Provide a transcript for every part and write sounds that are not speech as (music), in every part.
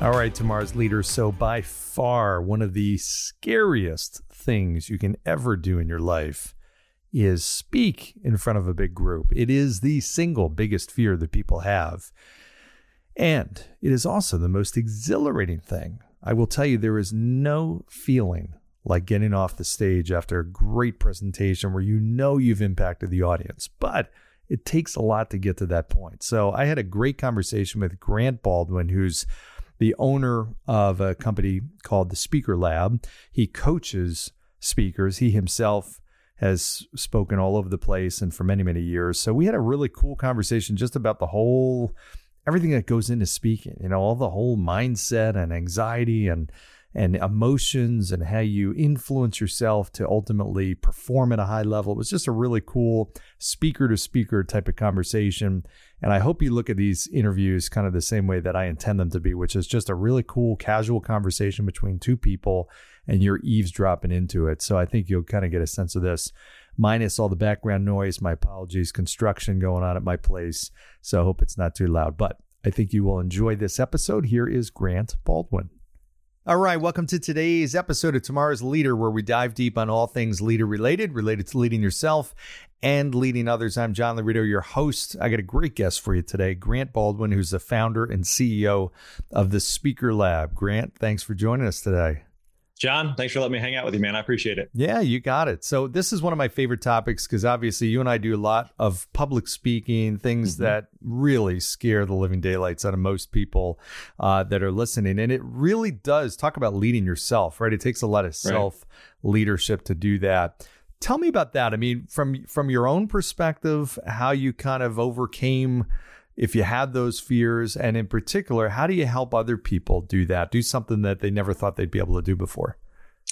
All right, tomorrow's leader. So, by far, one of the scariest things you can ever do in your life is speak in front of a big group. It is the single biggest fear that people have. And it is also the most exhilarating thing. I will tell you, there is no feeling like getting off the stage after a great presentation where you know you've impacted the audience. But it takes a lot to get to that point. So, I had a great conversation with Grant Baldwin, who's the owner of a company called the Speaker Lab. He coaches speakers. He himself has spoken all over the place and for many, many years. So we had a really cool conversation just about the whole everything that goes into speaking, you know, all the whole mindset and anxiety and and emotions and how you influence yourself to ultimately perform at a high level. It was just a really cool speaker to speaker type of conversation. And I hope you look at these interviews kind of the same way that I intend them to be, which is just a really cool, casual conversation between two people and you're eavesdropping into it. So I think you'll kind of get a sense of this, minus all the background noise. My apologies, construction going on at my place. So I hope it's not too loud, but I think you will enjoy this episode. Here is Grant Baldwin. All right, welcome to today's episode of Tomorrow's Leader, where we dive deep on all things leader related, related to leading yourself and leading others. I'm John Laurito, your host. I got a great guest for you today, Grant Baldwin, who's the founder and CEO of the Speaker Lab. Grant, thanks for joining us today. John, thanks for letting me hang out with you, man. I appreciate it. Yeah, you got it. So, this is one of my favorite topics because obviously you and I do a lot of public speaking, things mm-hmm. that really scare the living daylights out of most people uh, that are listening. And it really does talk about leading yourself, right? It takes a lot of self leadership to do that. Tell me about that. I mean, from from your own perspective, how you kind of overcame if you had those fears and in particular how do you help other people do that? Do something that they never thought they'd be able to do before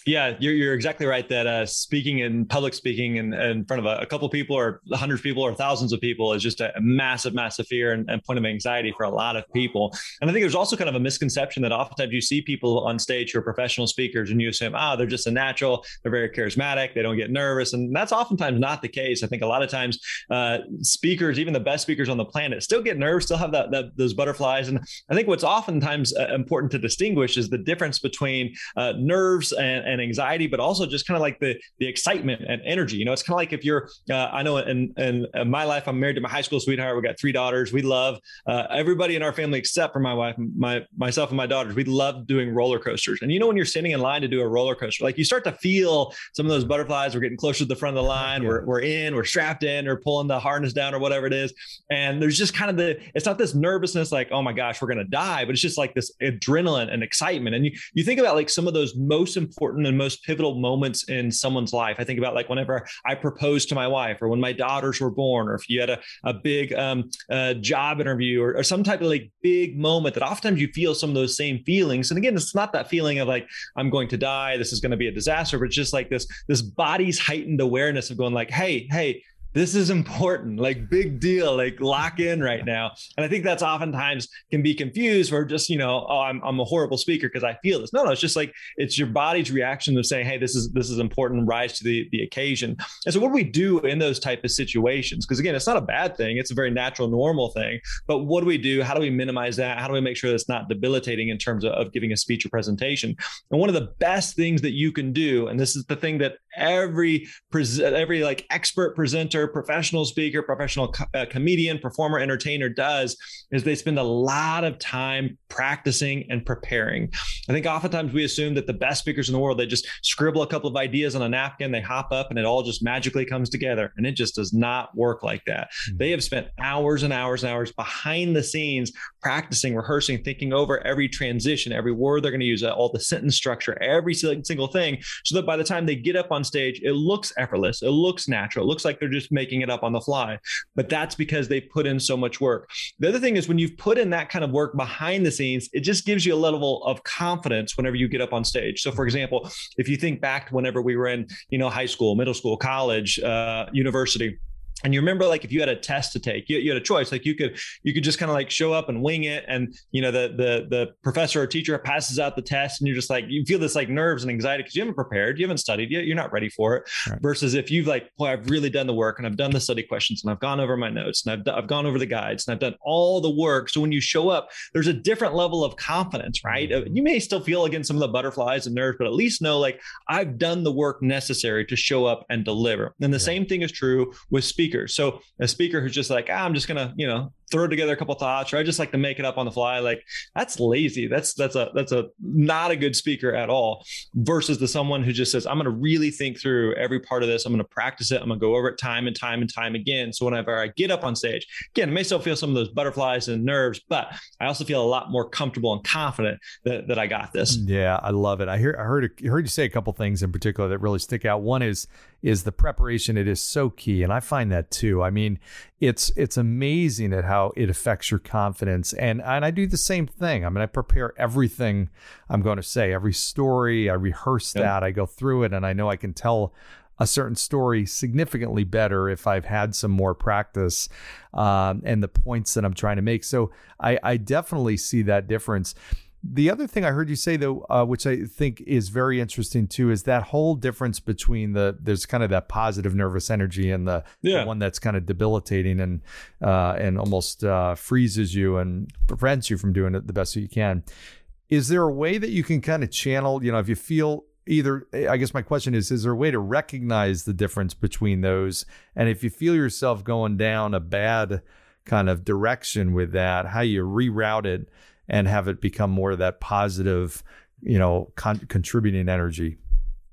yeah, you're, you're exactly right that uh, speaking in public speaking in, in front of a, a couple people or hundreds of people or thousands of people is just a, massive, massive fear and, and, point of anxiety for a lot of people. And I think there's also kind of a misconception that oftentimes you see people on stage who are professional speakers and you assume, ah, oh, they're just a natural, they're very charismatic, they don't get nervous. And that's oftentimes not the case. I think a lot of times uh, speakers, even the best speakers on the planet, still get nervous, still have that, that those butterflies. And I think what's oftentimes uh, important to distinguish is the difference between uh, nerves and, and and anxiety, but also just kind of like the the excitement and energy. You know, it's kind of like if you're, uh, I know in, in, in my life, I'm married to my high school sweetheart. We got three daughters. We love uh, everybody in our family except for my wife, my myself and my daughters. We love doing roller coasters. And you know, when you're sitting in line to do a roller coaster, like you start to feel some of those butterflies. We're getting closer to the front of the line. Yeah. We're we're in. We're strapped in. Or pulling the harness down or whatever it is. And there's just kind of the. It's not this nervousness like, oh my gosh, we're gonna die, but it's just like this adrenaline and excitement. And you you think about like some of those most important and most pivotal moments in someone's life. I think about like whenever I proposed to my wife or when my daughters were born, or if you had a, a big um, uh, job interview or, or some type of like big moment that oftentimes you feel some of those same feelings. And again, it's not that feeling of like, I'm going to die, this is going to be a disaster, but it's just like this, this body's heightened awareness of going like, hey, hey, this is important, like big deal, like lock in right now. And I think that's oftentimes can be confused for just, you know, oh, I'm, I'm a horrible speaker because I feel this. No, no, it's just like it's your body's reaction of saying, hey, this is this is important, rise to the, the occasion. And so what do we do in those type of situations? Because again, it's not a bad thing, it's a very natural, normal thing. But what do we do? How do we minimize that? How do we make sure that's not debilitating in terms of, of giving a speech or presentation? And one of the best things that you can do, and this is the thing that every every like expert presenter professional speaker, professional co- uh, comedian, performer, entertainer does is they spend a lot of time practicing and preparing. I think oftentimes we assume that the best speakers in the world, they just scribble a couple of ideas on a napkin, they hop up, and it all just magically comes together. And it just does not work like that. Mm-hmm. They have spent hours and hours and hours behind the scenes practicing, rehearsing, thinking over every transition, every word they're going to use, all the sentence structure, every single thing, so that by the time they get up on stage, it looks effortless. It looks natural. It looks like they're just making it up on the fly. But that's because they put in so much work. The other thing is when you've put in that kind of work behind the scenes, it just gives you a level of confidence whenever you get up on stage. So, for example, if you think back to whenever we were in, you know, high school, middle school, college, uh, university, and you remember like if you had a test to take you, you had a choice like you could you could just kind of like show up and wing it and you know the the the professor or teacher passes out the test and you're just like you feel this like nerves and anxiety because you haven't prepared you haven't studied yet you're not ready for it right. versus if you've like boy i've really done the work and i've done the study questions and i've gone over my notes and I've, I've gone over the guides and i've done all the work. So when you show up there's a different level of confidence right? Mm-hmm. you may still feel against some of the butterflies and nerves but at least know like i've done the work necessary to show up and deliver. And the same thing is true with speakers so a speaker who's just like, ah, I'm just gonna, you know, throw together a couple thoughts, or I just like to make it up on the fly. Like that's lazy. That's that's a that's a not a good speaker at all. Versus the someone who just says, I'm gonna really think through every part of this. I'm gonna practice it. I'm gonna go over it time and time and time again. So whenever I get up on stage, again, I may still feel some of those butterflies and nerves, but I also feel a lot more comfortable and confident that, that I got this. Yeah, I love it. I hear I heard heard you say a couple things in particular that really stick out. One is is the preparation. It is so key, and I find that too. I mean, it's it's amazing at how it affects your confidence, and and I do the same thing. I mean, I prepare everything I'm going to say, every story. I rehearse yep. that. I go through it, and I know I can tell a certain story significantly better if I've had some more practice um, and the points that I'm trying to make. So I, I definitely see that difference. The other thing I heard you say though, uh, which I think is very interesting too, is that whole difference between the there's kind of that positive nervous energy and the, yeah. the one that's kind of debilitating and uh, and almost uh, freezes you and prevents you from doing it the best that you can. Is there a way that you can kind of channel? You know, if you feel either i guess my question is is there a way to recognize the difference between those and if you feel yourself going down a bad kind of direction with that how you reroute it and have it become more of that positive, you know, con- contributing energy.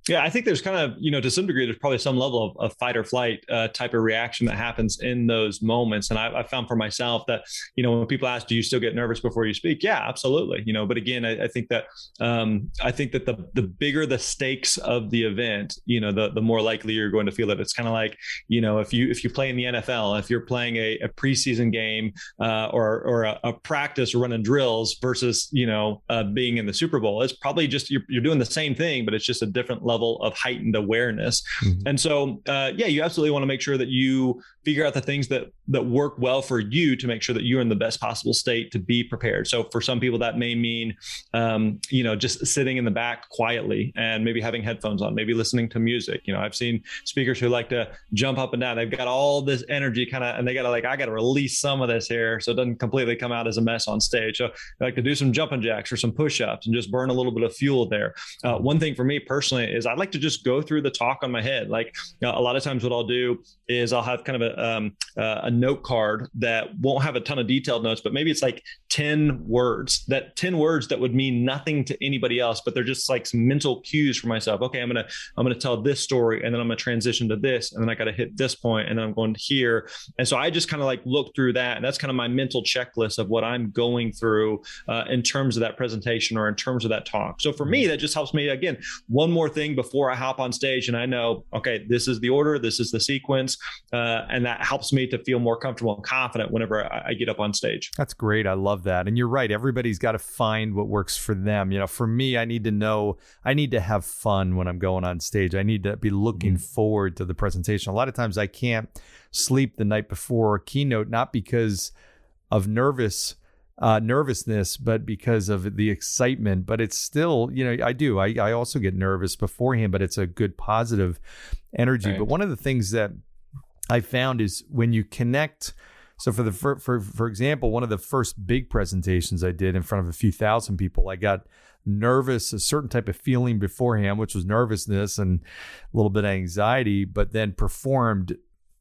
Yeah, I think there's kind of, you know, to some degree, there's probably some level of, of fight or flight uh, type of reaction that happens in those moments. And I, I, found for myself that, you know, when people ask, do you still get nervous before you speak? Yeah, absolutely. You know, but again, I, I think that, um, I think that the, the bigger the stakes of the event, you know, the, the more likely you're going to feel it. It's kind of like, you know, if you, if you play in the NFL, if you're playing a, a preseason game uh, or, or a, a, practice running drills versus, you know, uh, being in the Super Bowl, it's probably just, you're, you're doing the same thing, but it's just a different level level of heightened awareness. Mm-hmm. And so, uh, yeah, you absolutely want to make sure that you figure out the things that that work well for you to make sure that you're in the best possible state to be prepared. So for some people, that may mean, um, you know, just sitting in the back quietly and maybe having headphones on, maybe listening to music. You know, I've seen speakers who like to jump up and down. They've got all this energy kind of, and they got to like, I got to release some of this here so it doesn't completely come out as a mess on stage. So I like to do some jumping jacks or some push-ups and just burn a little bit of fuel there. Uh, one thing for me personally is I like to just go through the talk on my head. Like uh, a lot of times what I'll do is I'll have kind of a, um, uh, a note card that won't have a ton of detailed notes, but maybe it's like 10 words that 10 words that would mean nothing to anybody else, but they're just like some mental cues for myself. Okay, I'm going to, I'm to tell this story and then I'm going to transition to this. And then I got to hit this point and then I'm going to here. And so I just kind of like look through that. And that's kind of my mental checklist of what I'm going through uh, in terms of that presentation or in terms of that talk. So for me, that just helps me again, one more thing before I hop on stage and I know, okay, this is the order, this is the sequence. Uh, and that helps me to feel more comfortable and confident whenever I, I get up on stage. That's great. I love that. And you're right. Everybody's got to find what works for them. You know, for me, I need to know, I need to have fun when I'm going on stage. I need to be looking mm-hmm. forward to the presentation. A lot of times I can't sleep the night before a keynote, not because of nervous uh, nervousness, but because of the excitement. But it's still, you know, I do. I, I also get nervous beforehand, but it's a good positive energy. Right. But one of the things that I found is when you connect. So for the for, for for example, one of the first big presentations I did in front of a few thousand people, I got nervous, a certain type of feeling beforehand, which was nervousness and a little bit of anxiety, but then performed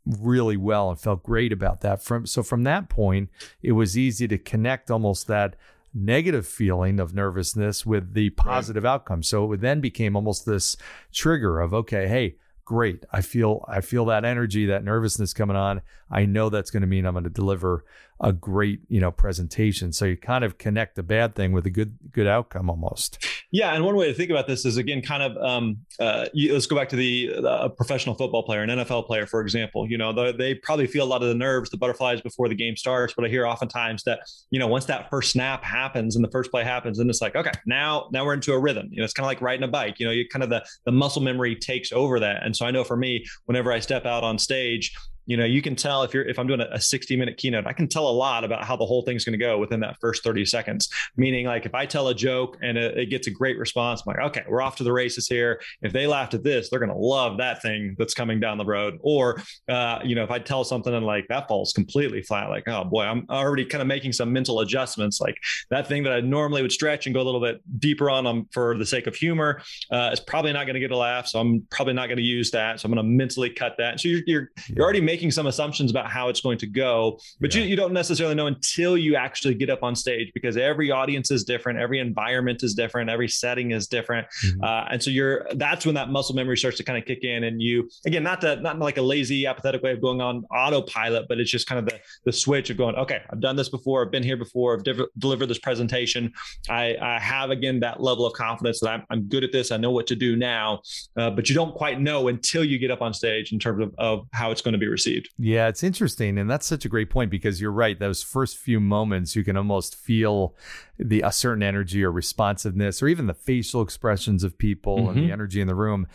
really well and felt great about that. From so from that point, it was easy to connect almost that negative feeling of nervousness with the positive right. outcome. So it then became almost this trigger of okay, hey, great. I feel I feel that energy, that nervousness coming on. I know that's going to mean I'm going to deliver a great, you know, presentation. So you kind of connect the bad thing with a good good outcome almost. Yeah, and one way to think about this is again, kind of um, uh, you, let's go back to the uh, professional football player, an NFL player, for example. You know, the, they probably feel a lot of the nerves, the butterflies before the game starts. But I hear oftentimes that you know once that first snap happens and the first play happens, and it's like okay, now now we're into a rhythm. You know, it's kind of like riding a bike. You know, you kind of the the muscle memory takes over that. And so I know for me, whenever I step out on stage, you know you can tell if you're if i'm doing a 60 minute keynote i can tell a lot about how the whole thing's going to go within that first 30 seconds. Meaning like if i tell a joke and it, it, gets a great response i'm like okay we're off to the races here. If they laughed at this they're going to love that thing that's coming down the road. Or uh, you know if i tell something and like that falls completely flat like oh boy i'm already kind of making some mental adjustments like that thing that i normally would stretch and go a little bit deeper on them for the sake of humor uh, is probably not going to get a laugh so i'm probably not going to use that. So i'm going to mentally cut that. So you're you're, you're already making some assumptions about how it's going to go, but yeah. you, you don't necessarily know until you actually get up on stage because every audience is different, every environment is different, every setting is different, mm-hmm. uh, and so you're that's when that muscle memory starts to kind of kick in, and you again not that not like a lazy apathetic way of going on autopilot, but it's just kind of the the switch of going, okay, I've done this before, I've been here before, I've de- delivered this presentation, I, I have again that level of confidence that I'm, I'm good at this, I know what to do now, uh, but you don't quite know until you get up on stage in terms of, of how it's going to be received. Yeah, it's interesting, and that's such a great point because you're right. Those first few moments, you can almost feel the a certain energy or responsiveness, or even the facial expressions of people mm-hmm. and the mm-hmm. energy in the room,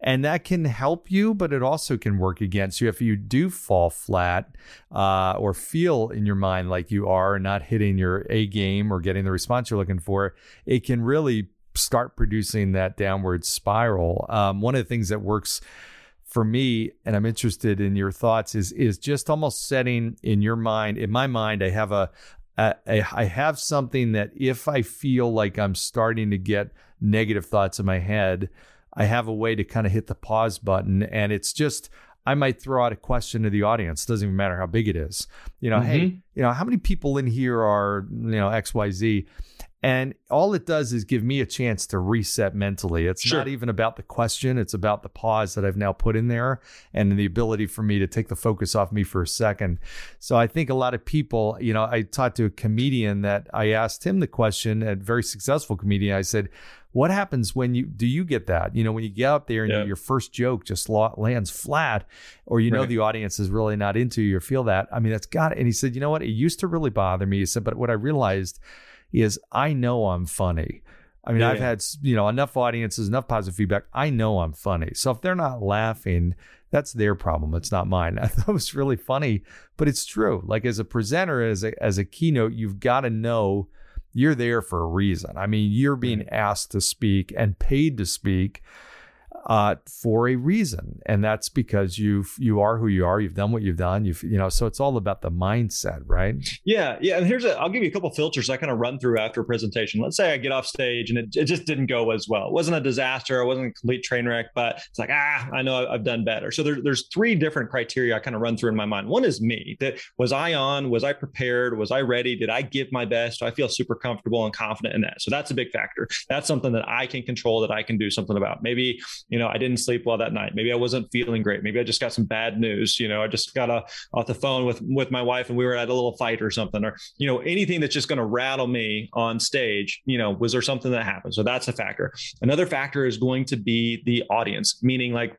and that can help you, but it also can work against you if you do fall flat uh, or feel in your mind like you are not hitting your A game or getting the response you're looking for. It can really start producing that downward spiral. Um, one of the things that works for me, and I'm interested in your thoughts, is is just almost setting in your mind. In my mind, I have a, a, a I have something that if I feel like I'm starting to get negative thoughts in my head, I have a way to kind of hit the pause button, and it's just I might throw out a question to the audience. Doesn't even matter how big it is. You know, mm-hmm. hey, you know, how many people in here are you know X Y Z? And all it does is give me a chance to reset mentally. It's sure. not even about the question, it's about the pause that I've now put in there and the ability for me to take the focus off me for a second. So I think a lot of people, you know, I talked to a comedian that I asked him the question, a very successful comedian. I said, what happens when you do you get that you know when you get out there and yeah. your first joke just lands flat or you know right. the audience is really not into you or feel that i mean that's got it and he said you know what it used to really bother me he said but what i realized is I know I'm funny. I mean, yeah, I've had you know enough audiences, enough positive feedback. I know I'm funny. So if they're not laughing, that's their problem. It's not mine. (laughs) I thought it was really funny, but it's true. Like as a presenter, as a as a keynote, you've got to know you're there for a reason. I mean, you're being asked to speak and paid to speak uh, for a reason, and that's because you you are who you are. You've done what you've done. You've you know, so it's all about the mindset, right? Yeah, yeah. And here's a, I'll give you a couple filters I kind of run through after a presentation. Let's say I get off stage and it, it just didn't go as well. It wasn't a disaster. It wasn't a complete train wreck, but it's like ah, I know I've done better. So there, there's three different criteria I kind of run through in my mind. One is me. That was I on? Was I prepared? Was I ready? Did I give my best? I feel super comfortable and confident in that? So that's a big factor. That's something that I can control. That I can do something about. Maybe you know, I didn't sleep well that night. Maybe I wasn't feeling great. Maybe I just got some bad news. You know, I just got a, off the phone with with my wife and we were at a little fight or something, or you know, anything that's just going to rattle me on stage. You know, was there something that happened? So that's a factor. Another factor is going to be the audience, meaning like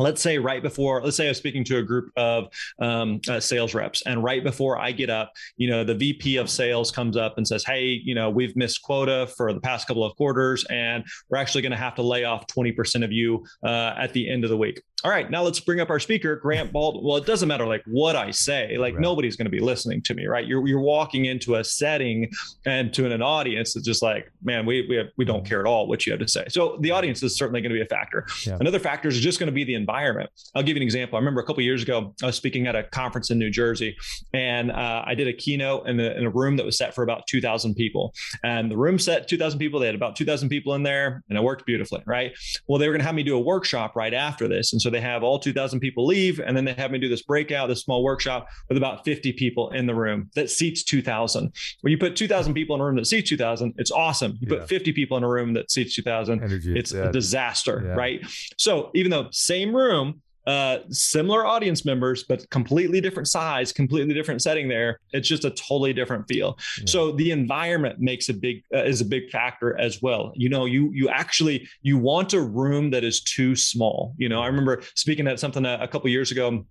let's say right before let's say i was speaking to a group of um, uh, sales reps and right before i get up you know the vp of sales comes up and says hey you know we've missed quota for the past couple of quarters and we're actually going to have to lay off 20% of you uh, at the end of the week all right, now let's bring up our speaker, Grant Bald. Well, it doesn't matter like what I say, like right. nobody's going to be listening to me, right? You're you're walking into a setting and to an audience that's just like, man, we we have, we don't care at all what you have to say. So the audience is certainly going to be a factor. Yeah. Another factor is just going to be the environment. I'll give you an example. I remember a couple years ago, I was speaking at a conference in New Jersey, and uh, I did a keynote in a, in a room that was set for about 2,000 people, and the room set 2,000 people. They had about 2,000 people in there, and it worked beautifully, right? Well, they were going to have me do a workshop right after this, and so they have all 2,000 people leave, and then they have me do this breakout, this small workshop with about 50 people in the room that seats 2,000. When you put 2,000 people in a room that seats 2,000, it's awesome. You yeah. put 50 people in a room that seats 2,000, Energy, it's yeah. a disaster, yeah. right? So even though same room, uh, similar audience members, but completely different size, completely different setting. There, it's just a totally different feel. Yeah. So the environment makes a big uh, is a big factor as well. You know, you you actually you want a room that is too small. You know, I remember speaking at something a, a couple years ago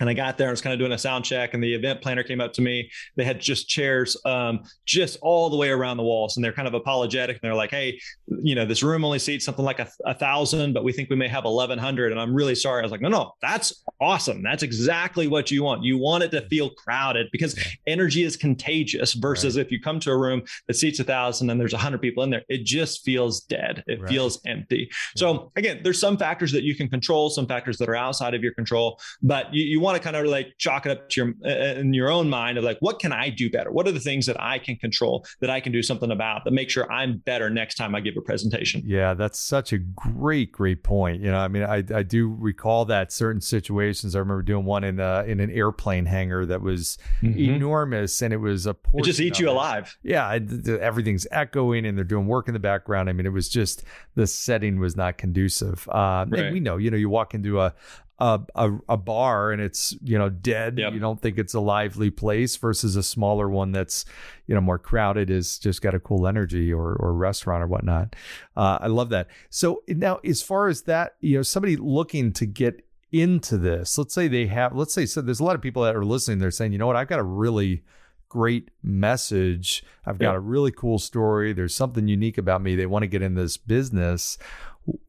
and I got there and was kind of doing a sound check, and the event planner came up to me. They had just chairs um, just all the way around the walls, and they're kind of apologetic. And they're like, "Hey, you know, this room only seats something like a, a thousand, but we think we may have eleven hundred, and I'm really sorry." I was like, "No, no, that's awesome. That's exactly what you want. You want it to feel crowded because energy is contagious. Versus right. if you come to a room that seats a thousand and there's a hundred people in there, it just feels dead. It right. feels empty. Yeah. So again, there's some factors that you can control, some factors that are outside of your control, but you, you want to kind of like chalk it up to your in your own mind of like, what can I do better? What are the things that I can control that I can do something about that make sure I'm better next time I give a presentation? Yeah, that's such a great, great point. You know, I mean, I, I do recall that certain situations. I remember doing one in uh, in an airplane hangar that was mm-hmm. enormous, and it was a it just eats you alive. Yeah, everything's echoing, and they're doing work in the background. I mean, it was just the setting was not conducive. Uh, right. And we know, you know, you walk into a, a, a, a, bar and it's you know dead. Yep. you don't think it's a lively place versus a smaller one that's you know more crowded is just got a cool energy or or restaurant or whatnot. Uh, i love that. So now as far as that you know somebody looking to get into this let's say they have let's say so there's a lot of people that are listening. They're saying you know what? I've got a really great message. I've got yep. a really cool story. There's something unique about me. They want to get in this business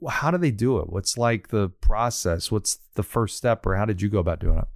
how do they do it? What's like the process? What's the first step, or how did you go about doing it?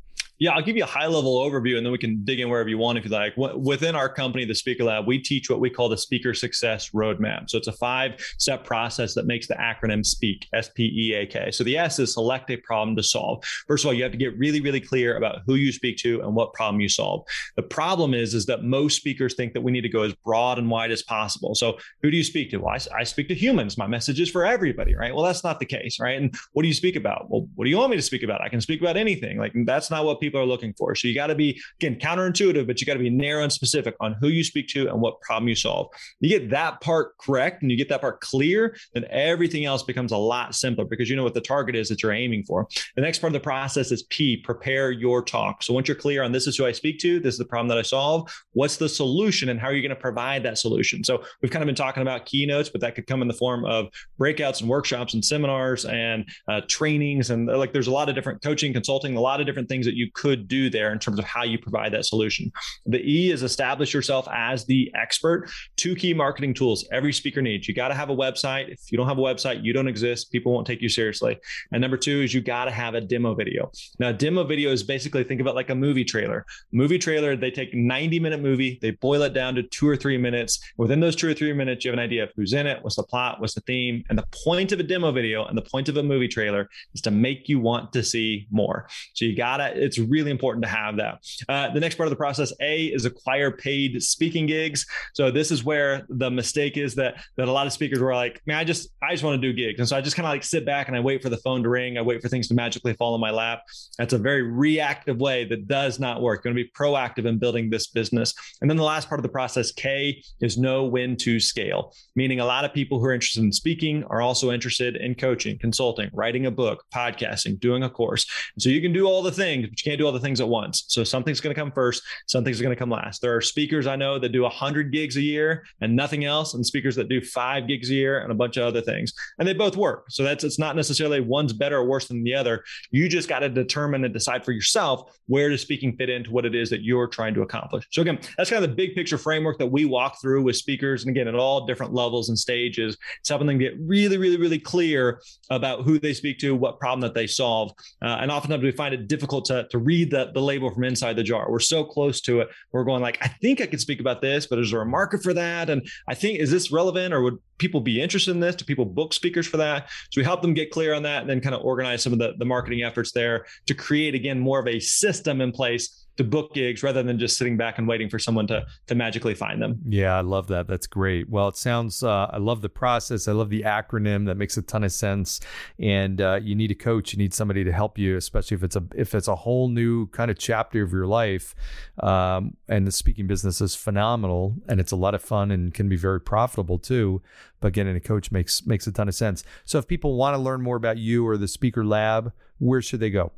Yeah, I'll give you a high level overview and then we can dig in wherever you want if you like. Within our company, the Speaker Lab, we teach what we call the Speaker Success Roadmap. So it's a five step process that makes the acronym SPEAK, S P E A K. So the S is select a problem to solve. First of all, you have to get really, really clear about who you speak to and what problem you solve. The problem is, is that most speakers think that we need to go as broad and wide as possible. So who do you speak to? Well, I, I speak to humans. My message is for everybody, right? Well, that's not the case, right? And what do you speak about? Well, what do you want me to speak about? I can speak about anything. Like that's not what people people are looking for. So you got to be, again, counterintuitive, but you got to be narrow and specific on who you speak to and what problem you solve. You get that part correct and you get that part clear, then everything else becomes a lot simpler because you know what the target is that you're aiming for. The next part of the process is P, prepare your talk. So once you're clear on this is who I speak to, this is the problem that I solve, what's the solution and how are you going to provide that solution? So we've kind of been talking about keynotes, but that could come in the form of breakouts and workshops and seminars and uh, trainings. And like there's a lot of different coaching, consulting, a lot of different things that you could do there in terms of how you provide that solution. The E is establish yourself as the expert. Two key marketing tools every speaker needs. You got to have a website. If you don't have a website, you don't exist. People won't take you seriously. And number two is you got to have a demo video. Now, a demo video is basically think about like a movie trailer. Movie trailer, they take 90 minute movie, they boil it down to two or three minutes. Within those two or three minutes, you have an idea of who's in it, what's the plot, what's the theme. And the point of a demo video and the point of a movie trailer is to make you want to see more. So you gotta, it's really important to have that. Uh, the next part of the process, A, is acquire paid speaking gigs. So this is where the mistake is that that a lot of speakers were like, man, I just I just want to do gigs, and so I just kind of like sit back and I wait for the phone to ring. I wait for things to magically fall in my lap. That's a very reactive way that does not work. You're going to be proactive in building this business. And then the last part of the process, K, is know when to scale. Meaning, a lot of people who are interested in speaking are also interested in coaching, consulting, writing a book, podcasting, doing a course. And so you can do all the things, but you can't do all the things at once once. So something's going to come first, something's going to come last. There are speakers I know that do 100 gigs a year and nothing else, and speakers that do five gigs a year and a bunch of other things. And they both work. So that's it's not necessarily one's better or worse than the other. You just got to determine and decide for yourself where does speaking fit into what it is that you're trying to accomplish. So again, that's kind of the big picture framework that we walk through with speakers, and again at all different levels and stages. It's helping them get really, really, really clear about who they speak to, what problem that they solve. Uh, and oftentimes we find it difficult to, to read the, the label from inside the jar. We're so close to it. We're going like, I think I could speak about this, but is there a market for that? And I think is this relevant or would people be interested in this? Do people book speakers for that? So we help them get clear on that and then kind of organize some of the, the marketing efforts there to create again more of a system in place to book gigs rather than just sitting back and waiting for someone to to magically find them. Yeah, I love that. That's great. Well, it sounds. Uh, I love the process. I love the acronym. That makes a ton of sense. And uh, you need a coach. You need somebody to help you, especially if it's a if it's a whole new kind of chapter of your life. Um, and the speaking business is phenomenal, and it's a lot of fun and can be very profitable too. But getting a coach makes makes a ton of sense. So if people want to learn more about you or the Speaker Lab, where should they go?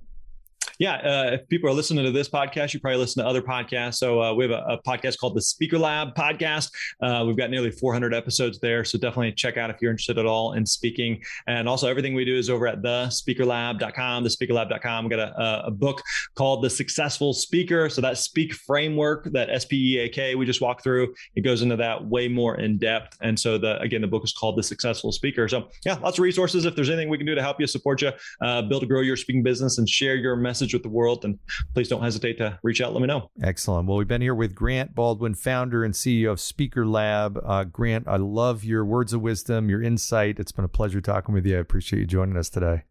Yeah, uh, if people are listening to this podcast, you probably listen to other podcasts. So uh, we have a, a, podcast called the Speaker Lab podcast. Uh, we've got nearly 400 episodes there. So definitely check out if you're interested at all in speaking. And also everything we do is over at thespeakerlab.com, thespeakerlab.com. We've got a, a book called The Successful Speaker. So that speak framework, that S-P-E-A-K we just walked through, it goes into that way more in depth. And so the again, the book is called The Successful Speaker. So yeah, lots of resources. If there's anything we can do to help you, support you, uh, build grow your speaking business and share your message message with the world, then please don't hesitate to reach out. Let me know. Excellent. Well, we've been here with Grant Baldwin, founder and CEO of Speaker Lab. Uh, Grant, I love your words of wisdom, your insight. It's been a pleasure talking with you. I appreciate you joining us today.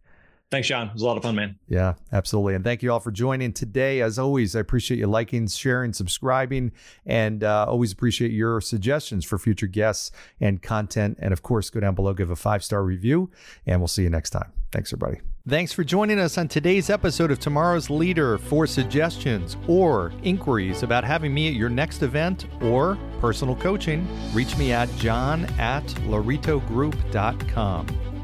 Thanks, John. It was a lot of fun, man. Yeah, absolutely. And thank you all for joining today. As always, I appreciate you liking, sharing, subscribing, and uh, always appreciate your suggestions for future guests and content. And of course, go down below, give a five star review, and we'll see you next time. Thanks, everybody. Thanks for joining us on today's episode of Tomorrow's Leader. For suggestions or inquiries about having me at your next event or personal coaching, reach me at john at lauritogroup.com.